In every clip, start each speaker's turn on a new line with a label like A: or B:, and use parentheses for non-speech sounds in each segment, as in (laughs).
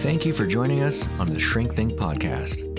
A: Thank you for joining us on the Shrink Think podcast.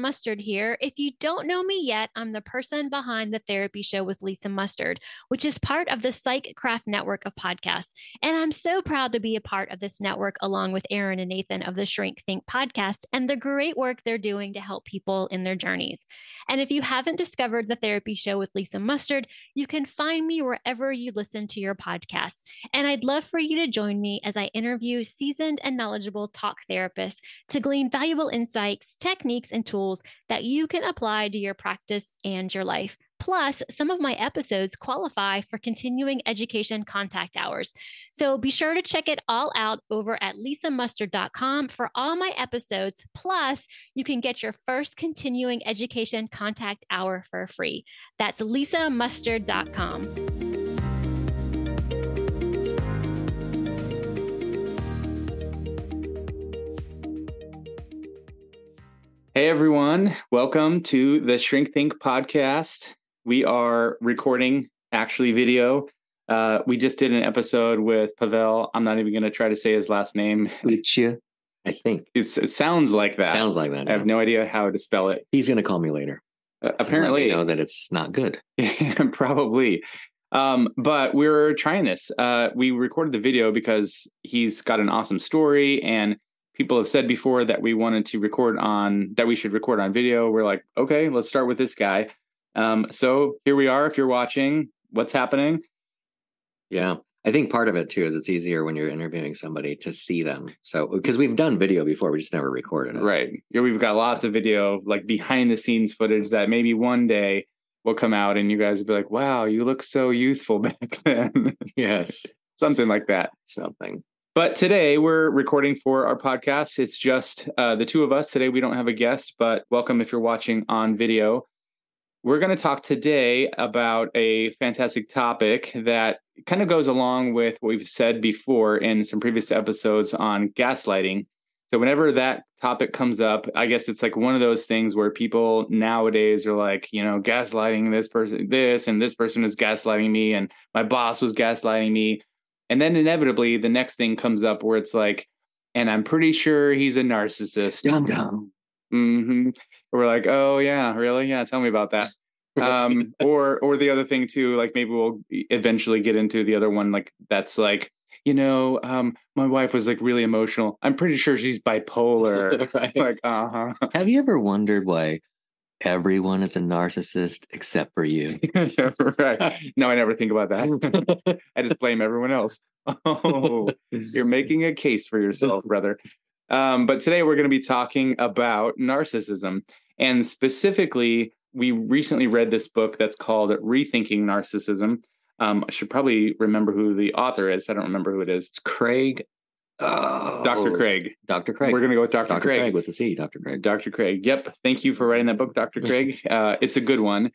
B: Mustard here. If you don't know me yet, I'm the person behind the Therapy Show with Lisa Mustard, which is part of the PsychCraft network of podcasts. And I'm so proud to be a part of this network along with Aaron and Nathan of the Shrink Think podcast and the great work they're doing to help people in their journeys. And if you haven't discovered the Therapy Show with Lisa Mustard, you can find me wherever you listen to your podcasts. And I'd love for you to join me as I interview seasoned and knowledgeable talk therapists to glean valuable insights techniques, and tools that you can apply to your practice and your life. Plus, some of my episodes qualify for continuing education contact hours. So be sure to check it all out over at lisamustard.com for all my episodes. Plus, you can get your first continuing education contact hour for free. That's lisamustard.com.
C: Hey everyone, welcome to the Shrink Think podcast. We are recording actually video. Uh, we just did an episode with Pavel. I'm not even going to try to say his last name.
A: Lucia, I think.
C: It's, it sounds like that.
A: Sounds like that.
C: I have no idea how to spell it.
A: He's going to call me later.
C: Uh, apparently,
A: know that it's not good. (laughs)
C: probably. Um, but we're trying this. Uh, we recorded the video because he's got an awesome story and people have said before that we wanted to record on that we should record on video. We're like, okay, let's start with this guy. Um, so here we are. If you're watching, what's happening?
A: Yeah. I think part of it too is it's easier when you're interviewing somebody to see them. So because we've done video before, we just never recorded it.
C: Right. Yeah, we've got lots of video, like behind the scenes footage that maybe one day will come out and you guys will be like, wow, you look so youthful (laughs) back then.
A: yes.
C: Something like that.
A: Something.
C: But today we're recording for our podcast. It's just uh, the two of us. Today we don't have a guest, but welcome if you're watching on video. We're going to talk today about a fantastic topic that kind of goes along with what we've said before in some previous episodes on gaslighting. So, whenever that topic comes up, I guess it's like one of those things where people nowadays are like, you know, gaslighting this person, this, and this person is gaslighting me, and my boss was gaslighting me and then inevitably, the next thing comes up where it's like, and I'm pretty sure he's a narcissist.
A: Dum dum.
C: Mm-hmm. We're like, oh yeah, really? Yeah, tell me about that. um, (laughs) or or the other thing too, like maybe we'll eventually get into the other one, like that's like, you know, um, my wife was like really emotional. I'm pretty sure she's bipolar. (laughs) right. Like, uh huh.
A: Have you ever wondered why everyone is a narcissist except for you. (laughs)
C: right. No, I never think about that. (laughs) I just blame everyone else. (laughs) Oh, you're making a case for yourself, brother. Um, but today we're going to be talking about narcissism. And specifically, we recently read this book that's called Rethinking Narcissism. Um, I should probably remember who the author is. I don't remember who it is.
A: It's Craig
C: Oh, Dr. Craig.
A: Dr. Craig.
C: We're going to go with Dr.
A: Dr.
C: Craig.
A: Craig with the C, Dr. Craig.
C: Dr. Craig. Yep. Thank you for writing that book, Dr. Craig. (laughs) Uh, it's a good one.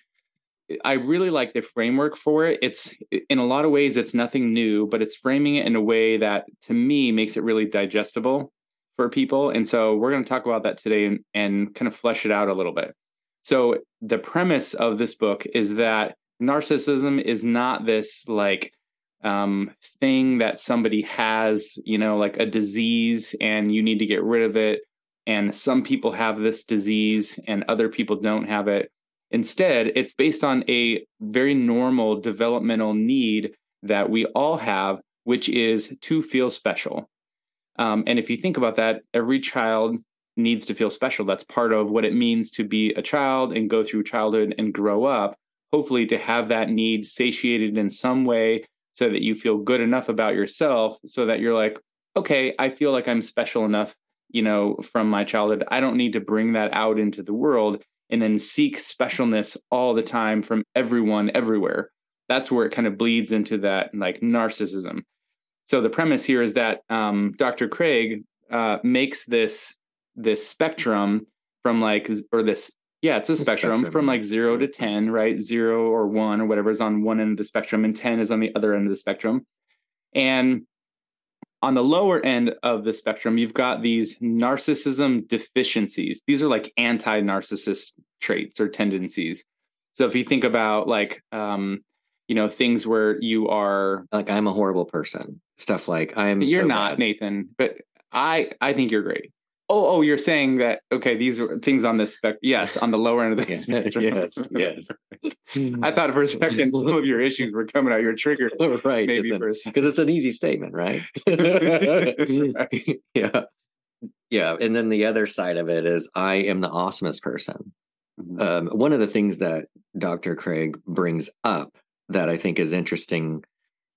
C: I really like the framework for it. It's in a lot of ways, it's nothing new, but it's framing it in a way that to me makes it really digestible for people. And so we're going to talk about that today and, and kind of flesh it out a little bit. So the premise of this book is that narcissism is not this like um, thing that somebody has, you know, like a disease and you need to get rid of it. And some people have this disease and other people don't have it. Instead, it's based on a very normal developmental need that we all have, which is to feel special. Um, and if you think about that, every child needs to feel special. That's part of what it means to be a child and go through childhood and grow up, hopefully, to have that need satiated in some way so that you feel good enough about yourself so that you're like, okay, I feel like I'm special enough, you know, from my childhood. I don't need to bring that out into the world and then seek specialness all the time from everyone everywhere. that's where it kind of bleeds into that like narcissism. So the premise here is that um, Dr. Craig uh, makes this this spectrum from like or this yeah it's a spectrum, spectrum, from like zero to ten right zero or one or whatever is on one end of the spectrum and ten is on the other end of the spectrum and on the lower end of the spectrum, you've got these narcissism deficiencies. These are like anti narcissist traits or tendencies. So if you think about like, um, you know, things where you are
A: like, I'm a horrible person, stuff like I'm.
C: You're so not, bad. Nathan, but I, I think you're great. Oh, oh, you're saying that okay? These are things on the spec. Yes, on the lower end of the (laughs) spectrum.
A: yes, (laughs) yes.
C: I thought for a second some of your issues were coming out. Your trigger, (laughs)
A: right? Maybe because it's an easy statement, right? yeah, yeah. And then the other side of it is, I am the awesomest person. Mm-hmm. Um, one of the things that Dr. Craig brings up that I think is interesting,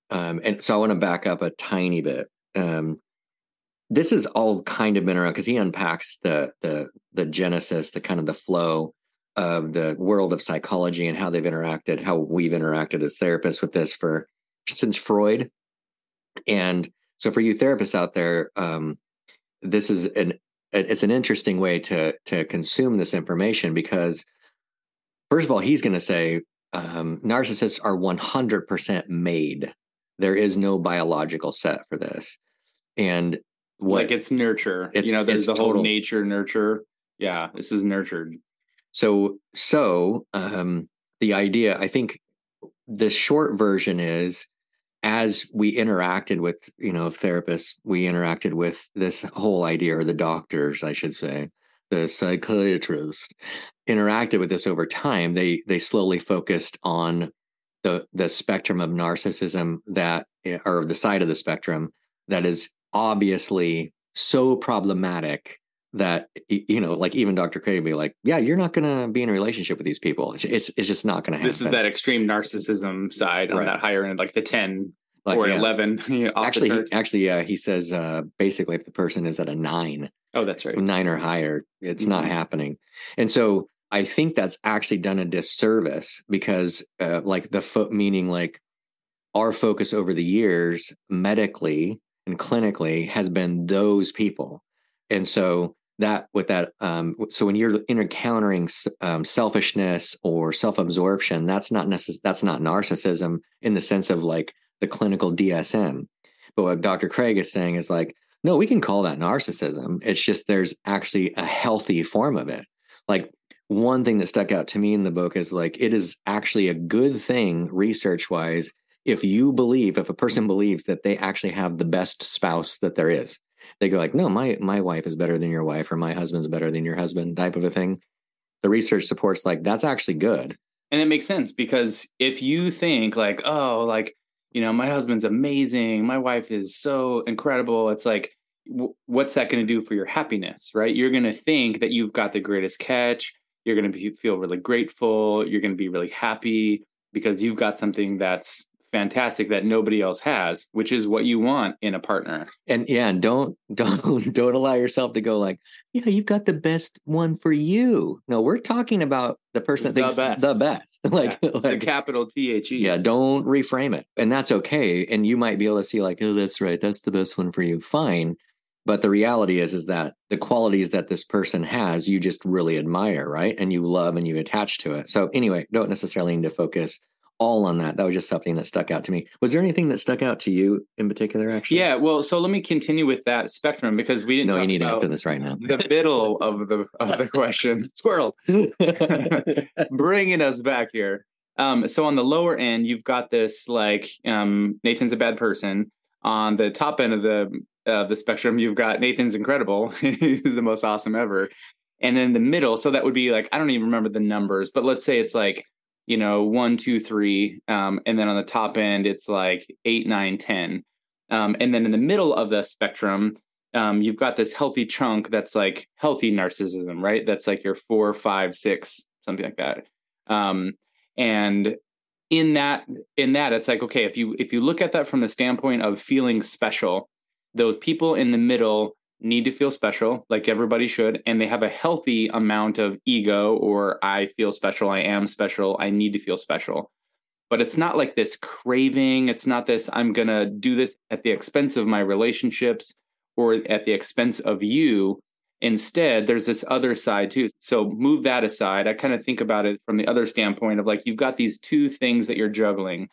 A: um, and so I want to back up a tiny bit. Um, this is all kind of been around because he unpacks the the the genesis, the kind of the flow of the world of psychology and how they've interacted, how we've interacted as therapists with this for since Freud. And so for you therapists out there, um, this is an it's an interesting way to to consume this information because first of all, he's going to say um, narcissists are 100% made. There is no biological set for this. And
C: what, like it's nurture. It's, you know, there's the total. whole nature nurture. Yeah, this is nurtured.
A: So so um the idea, I think the short version is as we interacted with, you know, therapists, we interacted with this whole idea, or the doctors, I should say, the psychiatrist interacted with this over time. They they slowly focused on the the spectrum of narcissism that or the side of the spectrum that is obviously so problematic that you know like even dr craig would be like yeah you're not gonna be in a relationship with these people. It's it's, just not gonna happen
C: this is that extreme narcissism side on that higher end like the 10 like, or yeah. 11 (laughs)
A: actually he, actually yeah he says uh basically if the person is at a nine
C: oh that's right.
A: nine or higher it's mm-hmm. not happening. And so i think that's actually done a disservice because uh like the foot meaning like our focus over the years medically and clinically has been those people. And so that with that, um, so when you're encountering um, selfishness or self-absorption, that's not necess- that's not narcissism in the sense of like the clinical DSM. But what Dr. Craig is saying is like, no, we can call that narcissism. It's just there's actually a healthy form of it. Like one thing that stuck out to me in the book is like it is actually a good thing research wise if you believe if a person believes that they actually have the best spouse that there is they go like no my my wife is better than your wife or my husband's better than your husband type of a thing. The research supports like that's actually good.
C: And it makes sense because if you think like oh like you know my husband's amazing my wife is so incredible it's like what's that going to do for your happiness? Right? You're going to think that you've got the greatest catch you're going to feel really grateful you're going to be really happy because you've got something that's fantastic that nobody else has, which is what you want in a partner.
A: And yeah, don't (laughs) don't don't allow yourself to go like, yeah, you've got the best one for you. No, we're talking about the person that the thinks best. the best. (laughs) like,
C: yeah, like the capital T H E.
A: Yeah, don't reframe it. And that's okay. And you might be able to see like, oh, that's right. That's the best one for you. Fine. But the reality is, is that the qualities that this person has, you just really admire, right? And you love and you attach to it. So anyway, don't necessarily need to focus all on that. That was just something that stuck out to me. Was there anything that stuck out to you in particular, actually?
C: Yeah. Well, so let me continue with that spectrum because we didn't.
A: No, you need to answer this right now.
C: the middle of the of the question, (laughs) squirrel, (laughs) bringing us back here. Um, so on the lower end, you've got this like um, Nathan's a bad person. On the top end of the uh, the spectrum, you've got Nathan's incredible. (laughs) He's the most awesome ever. And then the middle, so that would be like I don't even remember the numbers, but let's say it's like you know, one, two, three. Um, and then on the top end, it's like eight, nine, ten. Um, and then in the middle of the spectrum, um, you've got this healthy chunk that's like healthy narcissism, right? That's like your four, five, six, something like that. Um, and in that, in that, it's like, okay, if you if you look at that from the standpoint of feeling special, those people in the middle need to feel special, like everybody should, and they have a healthy amount of ego or I feel special, I am special, I need to feel special. but it's not like this craving. It's not this, I'm going to do this at the expense of my relationships or at the expense of you. Instead, there's this other side too. So move that aside. I kind of think about it from the other standpoint of like you've got these two things that you're juggling.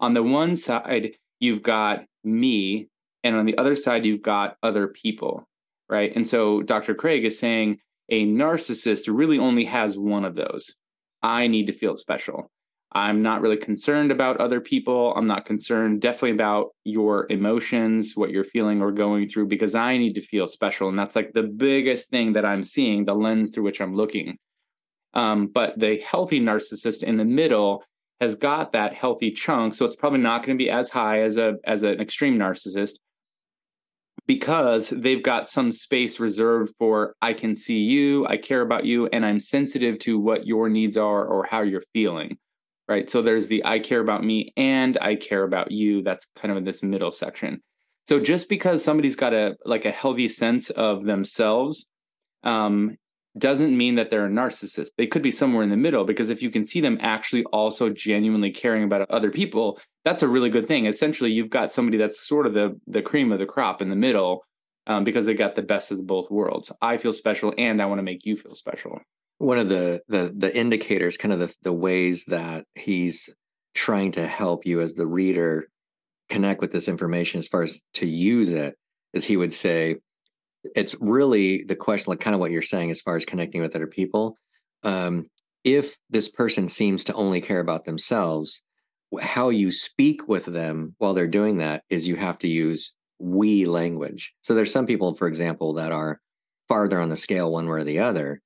C: On the one side, you've got me, and on the other side, you've got other people, right? And so Dr. Craig is saying a narcissist really only has one of those. I need to feel special. I'm not really concerned about other people. I'm not concerned definitely about your emotions, what you're feeling or going through, because I need to feel special. And that's like the biggest thing that I'm seeing, the lens through which I'm looking. Um, but the healthy narcissist in the middle has got that healthy chunk. So it's probably not going to be as high as a as an extreme narcissist because they've got some space reserved for I can see you, I care about you, and I'm sensitive to what your needs are or how you're feeling right? So there's the I care about me and I care about you. That's kind of in this middle section. So just because somebody's got a like a healthy sense of themselves um, doesn't mean that they're a narcissist. They could be somewhere in the middle because if you can see them actually also genuinely caring about other people, that's a really good thing. Essentially, you've got somebody that's sort of the the cream of the crop in the middle um, because they got the best of both worlds. I feel special and I want to make you feel special
A: one of the the the indicators kind of the, the ways that he's trying to help you as the reader connect with this information as far as to use it is he would say it's really the question like kind of what you're saying as far as connecting with other people. Um, if this person seems to only care about themselves how you speak with them while they're doing that is you have to use we language. So there's some people for example that are farther on the scale one way or the other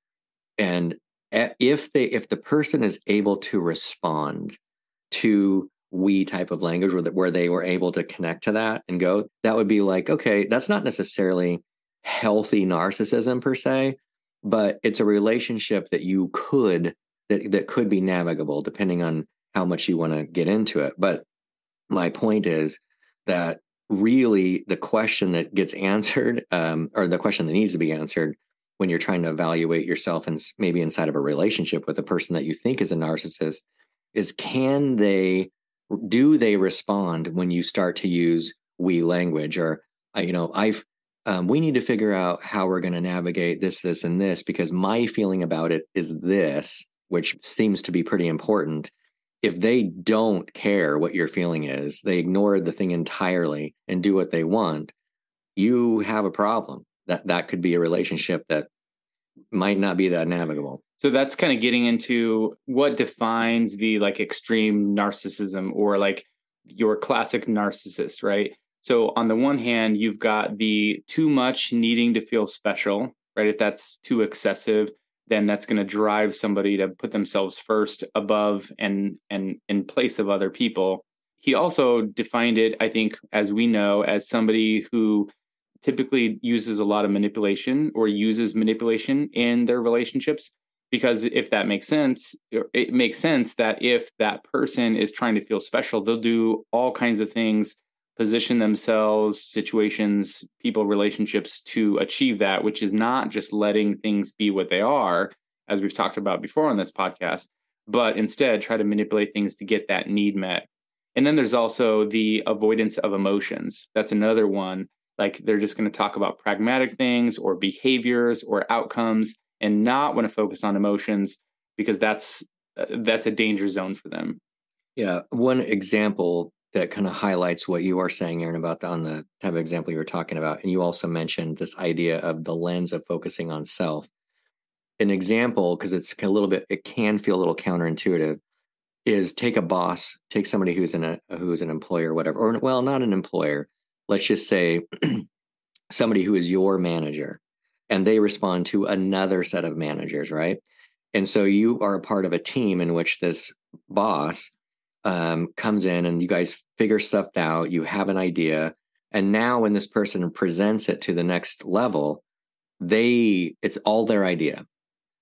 A: and if they if the person is able to respond to we type of language where, where they were able to connect to that and go that would be like okay that's not necessarily healthy narcissism per se but it's a relationship that you could that, that could be navigable depending on how much you want to get into it. But my point is that really the question that gets answered um, or the question that needs to be answered when you're trying to evaluate yourself and maybe inside of a relationship with a person that you think is a narcissist is can they do they respond when you start to use we language? Or uh, you know i've um, we need to figure out how we're going to navigate this this and this because my feeling about it is this which seems to be pretty important if they don't care what your feeling is they ignore the thing entirely and do what they want you have a problem that that could be a relationship that might not be that navigable.
C: So that's kind of getting into what defines the like extreme narcissism or like your classic narcissist, right? So on the one hand, you've got the too much needing to feel special, right? If that's too excessive, then that's going to drive somebody to put themselves first above and and in place of other people. He also defined it, I think, as we know, as somebody who typically uses a lot of manipulation or uses manipulation in their relationships because if that makes sense it makes sense that if that person is trying to feel special they'll do all kinds of things position themselves situations people relationships to achieve that which is not just letting things be what they are as we've talked about before on this podcast but instead try to manipulate things to get that need met. And then there's also the avoidance of emotions. That's another one. Like they're just going to talk about pragmatic things or behaviors or outcomes and not want to focus on emotions because that's uh, that's a danger zone for them.
A: Yeah, one example that kind of highlights what you are saying, Aaron, about the, on the type of example you were talking about, and you also mentioned this idea of the lens of focusing on self. An example, because it's a little bit, it can feel a little counterintuitive, is take a boss, take somebody who's in a who's an employer, whatever, or well, not an employer, let's just say (clears throat) somebody who is your manager and they respond to another set of managers, right? And so you are a part of a team in which this boss um, comes in and you guys figure stuff out, you have an idea. And now when this person presents it to the next level, they it's all their idea.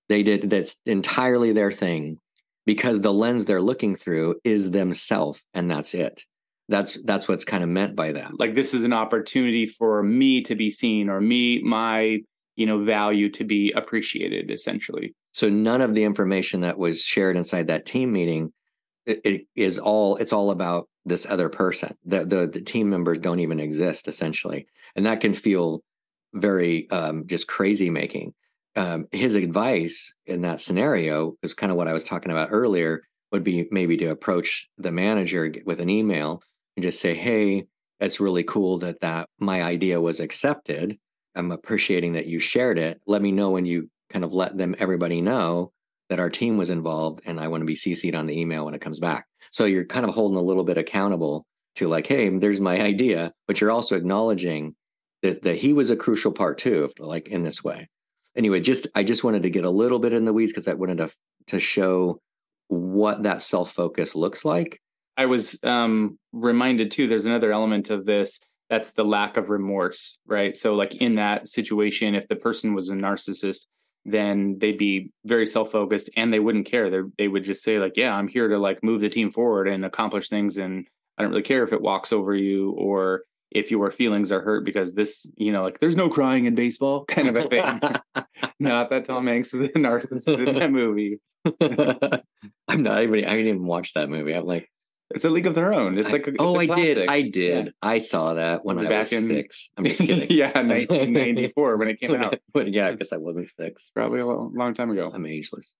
A: They did that's entirely their thing because the lens they're looking through is themselves and that's it that's that's what's kind of meant by that
C: like this is an opportunity for me to be seen or me my you know value to be appreciated essentially
A: so none of the information that was shared inside that team meeting it, it is all it's all about this other person. The, the the team members don't even exist essentially, and that can feel very um, just crazy making. Um, his advice in that scenario is kind of what I was talking about earlier. Would be maybe to approach the manager with an email and just say, "Hey, it's really cool that that my idea was accepted. I'm appreciating that you shared it. Let me know when you kind of let them everybody know that our team was involved and I want to be CC'd on the email when it comes back. So you're kind of holding a little bit accountable to like, hey, there's my idea, but you're also acknowledging that, that he was a crucial part too, like in this way. Anyway, just I just wanted to get a little bit in the weeds because I wanted to to show what that self focus looks like.
C: I was um, reminded too. There's another element of this that's the lack of remorse, right? So, like in that situation, if the person was a narcissist, then they'd be very self-focused and they wouldn't care. They they would just say like, "Yeah, I'm here to like move the team forward and accomplish things, and I don't really care if it walks over you or if your feelings are hurt because this, you know, like there's no crying in baseball, (laughs) kind of a thing." (laughs) not that Tom Hanks is a narcissist in that movie. (laughs)
A: I'm not even. I didn't even watch that movie. I'm like,
C: it's a League of Their Own. It's like a,
A: oh,
C: I
A: did, I did, yeah. I saw that when I back was in, six. I'm just (laughs) kidding.
C: yeah, 1994 (laughs) when it came out. (laughs)
A: but yeah, I guess I wasn't six.
C: Probably a long, long time ago.
A: I'm ageless.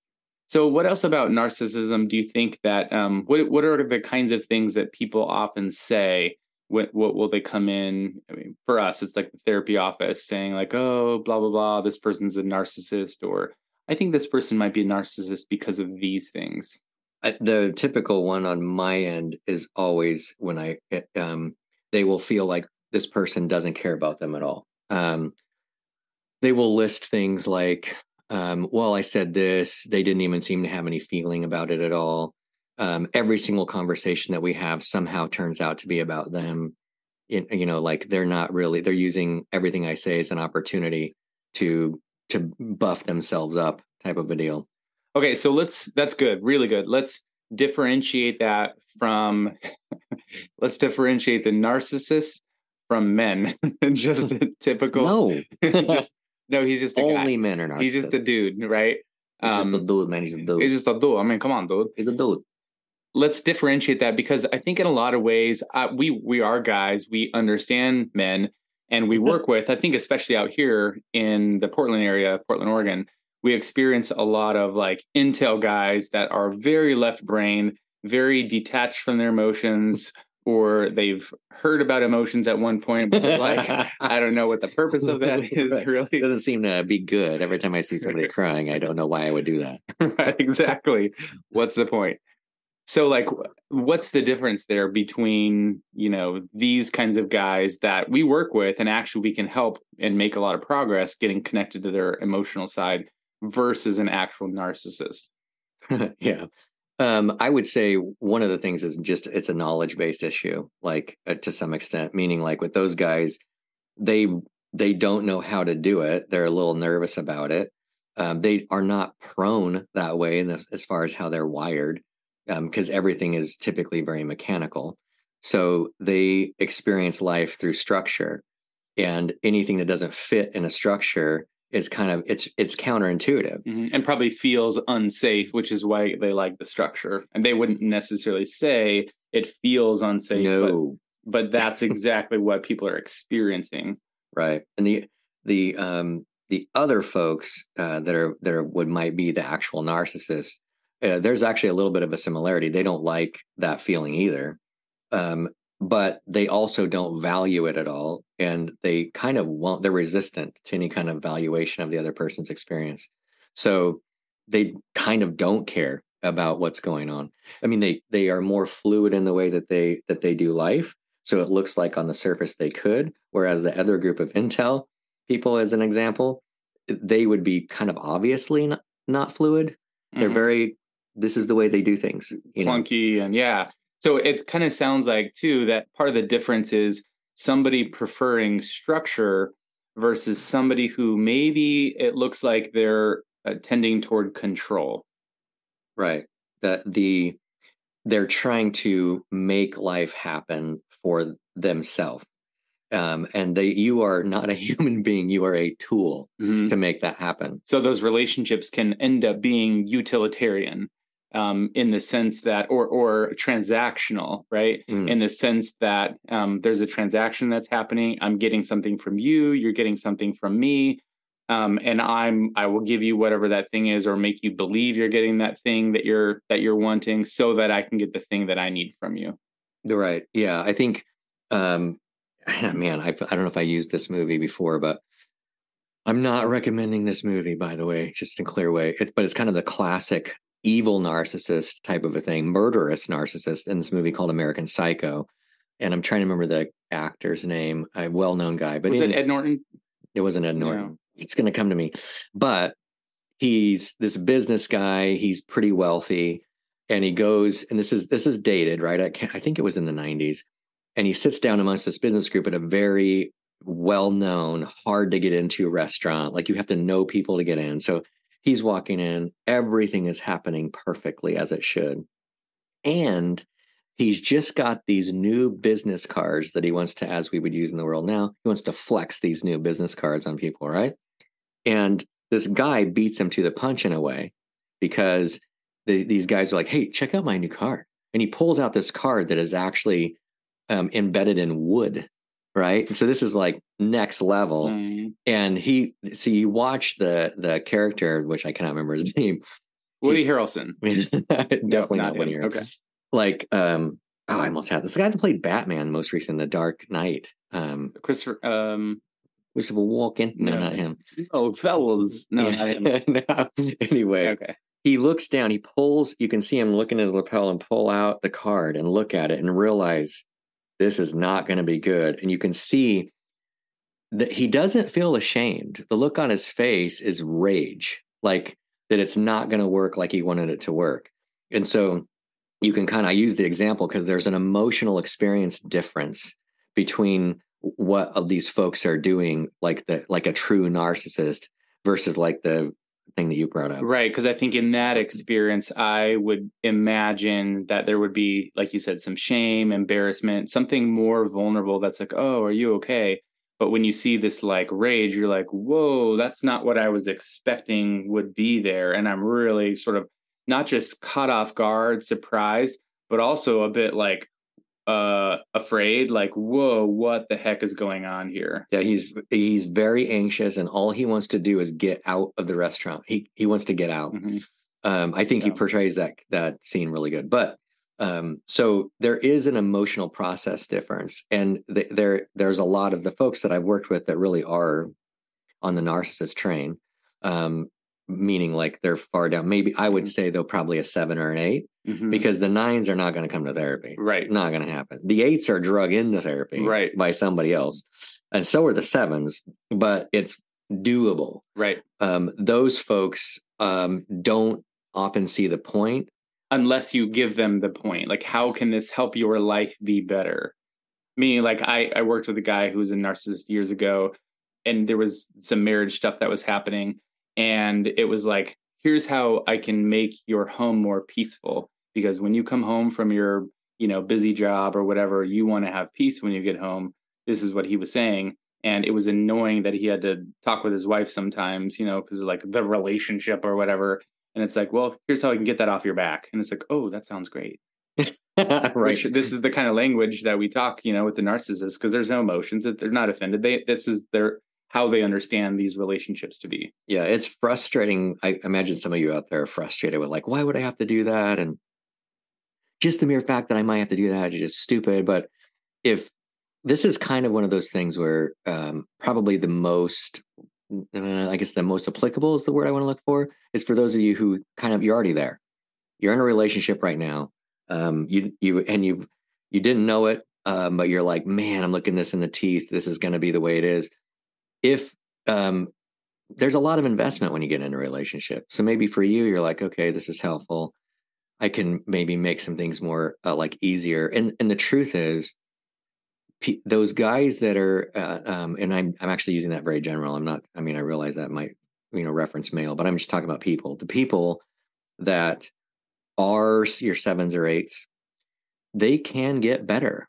C: So, what else about narcissism do you think that? Um, what What are the kinds of things that people often say? What What will they come in? I mean, for us, it's like the therapy office saying like, "Oh, blah blah blah. This person's a narcissist," or "I think this person might be a narcissist because of these things."
A: The typical one on my end is always when I eh, um, they will feel like this person doesn't care about them at all. Um, they will list things like, um, "Well, I said this. They didn't even seem to have any feeling about it at all." Um, every single conversation that we have somehow turns out to be about them. You, you know, like they're not really. They're using everything I say as an opportunity to to buff themselves up, type of a deal.
C: Okay, so let's that's good, really good. Let's differentiate that from (laughs) let's differentiate the narcissist from men. (laughs) just a (laughs) typical
A: No.
C: just, no, he's just a
A: only
C: guy.
A: men are narcissists.
C: He's just a dude, right?
A: He's um, just a dude, man. He's a dude.
C: He's just a dude. I mean, come on, dude.
A: He's a dude.
C: Let's differentiate that because I think in a lot of ways, uh, we we are guys. We understand men, and we work with. I think especially out here in the Portland area, Portland, Oregon we experience a lot of like Intel guys that are very left brain, very detached from their emotions, or they've heard about emotions at one point, but like, (laughs) I don't know what the purpose of that is. Really,
A: it doesn't seem to be good. Every time I see somebody (laughs) crying, I don't know why I would do that. (laughs)
C: right? Exactly. What's the point? So, like, what's the difference there between you know these kinds of guys that we work with, and actually we can help and make a lot of progress getting connected to their emotional side versus an actual narcissist? (laughs)
A: yeah. Um, I would say one of the things is just it's a knowledge based issue, like uh, to some extent, meaning like with those guys, they they don't know how to do it. They're a little nervous about it. Um, they are not prone that way in this, as far as how they're wired, because um, everything is typically very mechanical. So they experience life through structure, and anything that doesn't fit in a structure is kind of it's it's counterintuitive.
C: Mm-hmm. and probably feels unsafe which is why they like the structure. And they wouldn't necessarily say it feels unsafe
A: no.
C: but, but that's (laughs) exactly what people are experiencing.
A: Right. And the the um the other folks uh, that are that are what might be the actual narcissist uh, there's actually a little bit of a similarity. They don't like that feeling either. Um, but they also don't value it at all and they kind of want they're resistant to any kind of valuation of the other person's experience so they kind of don't care about what's going on i mean they they are more fluid in the way that they that they do life so it looks like on the surface they could whereas the other group of Intel people as an example they would be kind of obviously not, not fluid they're mm-hmm. very this is the way they do things
C: you clunky know? and yeah so it kind of sounds like too that part of the difference is somebody preferring structure versus somebody who maybe it looks like they're uh, tending toward control.
A: Right. That the they're trying to make life happen for themselves. Um, and they you are not a (laughs) human being you are a tool mm-hmm. to make that happen
C: so those relationships can end up being utilitarian um, in the sense that, or or transactional, right?
A: Mm.
C: In the sense that um, there's a transaction that's happening. I'm getting something from you. You're getting something from me. Um, and I'm I will give you whatever that thing is, or make you believe you're getting that thing that you're that you're wanting, so that I can get the thing that I need from you.
A: Right. Yeah. I think, um, (laughs) man, I, I don't know if I used this movie before, but I'm not recommending this movie, by the way, just in clear way. It's, but it's kind of the classic evil narcissist type of a thing, murderous narcissist in this movie called American Psycho. And I'm trying to remember the actor's name, a well known guy, but
C: Was
A: in-
C: it Ed Norton?
A: it wasn't Ed Norton. It's going to come to me. But he's this business guy. He's pretty wealthy, and he goes. And this is this is dated, right? I, can't, I think it was in the '90s. And he sits down amongst this business group at a very well-known, hard to get into restaurant. Like you have to know people to get in. So he's walking in. Everything is happening perfectly as it should, and he's just got these new business cards that he wants to, as we would use in the world now, he wants to flex these new business cards on people, right? And this guy beats him to the punch in a way because the, these guys are like, hey, check out my new card. And he pulls out this card that is actually um, embedded in wood, right? So this is like next level.
C: Mm.
A: And he, so you watch the the character, which I cannot remember his (laughs) name.
C: Woody Harrelson. (laughs)
A: Definitely
C: not
A: not one
C: him.
A: here.
C: Okay.
A: Like, um, oh, I almost had this guy that played Batman most recent, The Dark Knight. Um,
C: Christopher. Um,
A: Christopher Walken. No,
C: No.
A: not him.
C: oh, fellas. (laughs) No, not him.
A: No. Anyway,
C: Okay.
A: he looks down, he pulls, you can see him look in his lapel and pull out the card and look at it and realize this is not going to be good. And you can see that he doesn't feel ashamed. The look on his face is rage, like that it's not going to work like he wanted it to work. And so you can kind of use the example because there's an emotional experience difference between what these folks are doing like the like a true narcissist versus like the thing that you brought up.
C: Right. Because I think in that experience, I would imagine that there would be, like you said, some shame, embarrassment, something more vulnerable that's like, oh, are you okay? But when you see this like rage, you're like, whoa, that's not what I was expecting would be there. And I'm really sort of not just caught off guard, surprised, but also a bit like uh afraid like whoa what the heck is going on here
A: yeah he's he's very anxious and all he wants to do is get out of the restaurant he he wants to get out
C: mm-hmm.
A: um i think
C: yeah.
A: he portrays that that scene really good but um so there is an emotional process difference and th- there there's a lot of the folks that i've worked with that really are on the narcissist train um meaning like they're far down maybe i would
C: mm-hmm.
A: say they're probably a 7 or an 8
C: mm-hmm.
A: because the nines are not going to come to therapy.
C: Right.
A: Not going to happen. The eights are drug into therapy
C: right.
A: by somebody else. And so are the sevens, but it's doable.
C: Right.
A: Um, those folks um, don't often see the point.
C: Unless you give them the point. Like, how can this help your life be better? Meaning, like, I, I worked with a guy who was a narcissist years ago, and there was some marriage stuff that was happening. And it was like, here's how I can make your home more peaceful because when you come home from your you know busy job or whatever you want to have peace when you get home. This is what he was saying. And it was annoying that he had to talk with his wife sometimes you know because like the relationship or whatever. And it's like well here's how i can get that off your back. And it's like oh that sounds great. (laughs)
A: Right.
C: Which this is the kind of language that we talk you know with the narcissists because there's no emotions. That they're not offended. They this is their how they understand these relationships to be.
A: Yeah, it's frustrating. I imagine some of you out there are frustrated with like, why would I have to do that? And just the mere fact that I might have to do that is just stupid. But if this is kind of one of those things where um, probably the most, uh, I guess the most applicable is the word I want to look for, is for those of you who kind of you're already there. You're in a relationship right now. Um, you you and you you didn't know it, um, but you're like, man, I'm looking this in the teeth. This is going to be the way it is. If um, there's a lot of investment when you get into a relationship. So maybe for you, you're like, okay, this is helpful. I can maybe make some things more uh, like easier. And and the truth is, pe- those guys that are, uh, um, and I'm I'm actually using that very general. I'm not. I mean, I realize that might you know reference male, but I'm just talking about people. The people that are your sevens or eights, they can get better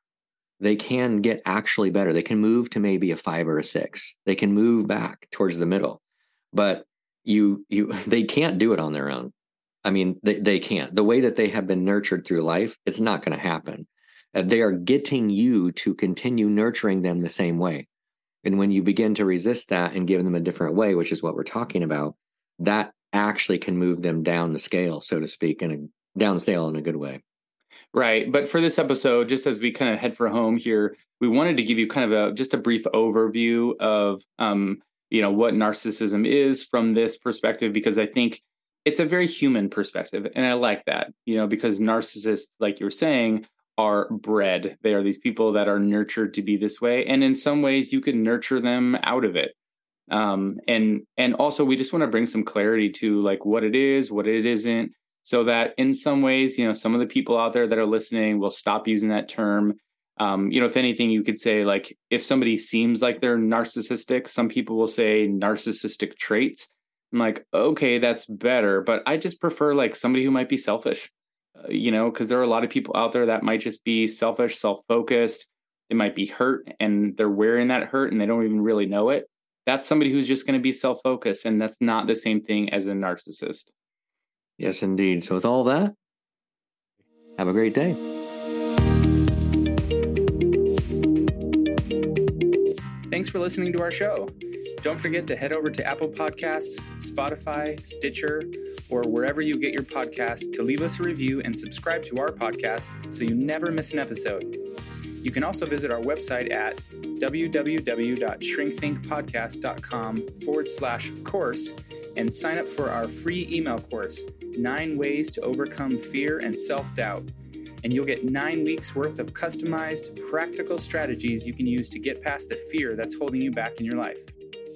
A: they can get actually better. They can move to maybe a five or a six. They can move back towards the middle, but you you (laughs) they can't do it on their own. I mean, they, they can't. The way that they have been nurtured through life, it's not going to happen. Uh, they are getting you to continue nurturing them the same way. And when you begin to resist that and give them a different way, which is what we're talking about, that actually can move them down the scale, so to speak, and down the scale in a good way.
C: Right. But for this episode, just as we kind of head for home here, we wanted to give you kind of a just a brief overview of um, you know, what narcissism is from this perspective, because I think it's a very human perspective. And I like that, you know, because narcissists, like you're saying, are bred. They are these people that are nurtured to be this way. And in some ways you can nurture them out of it. Um, and and also we just want to bring some clarity to like what it is, what it isn't, so that in some ways, you know, some of the people out there that are listening will stop using that term. Um, you know, if anything, you could say like if somebody seems like they're narcissistic, some people will say narcissistic traits. I'm like, okay, that's better, but I just prefer like somebody who might be selfish uh, you know, because there are a lot of people out there that might just be selfish, self focused. They might be hurt and they're wearing that hurt and they don't even really know it. That's somebody who's just going to be self focused. And that's not the same thing as a narcissist.
A: Yes, indeed. So, with all that, have a great day.
C: Thanks for listening to our show. Don't forget to head over to Apple Podcasts, Spotify, Stitcher, or wherever you get your podcasts to leave us a review and subscribe to our podcast so you never miss an episode. You can also visit our website at www.shrinkthinkpodcast.com forward slash course and sign up for our free email course, Nine Ways to Overcome Fear and Self Doubt and you'll get nine weeks worth of customized, practical strategies you can use to get past the fear that's holding you back in your life.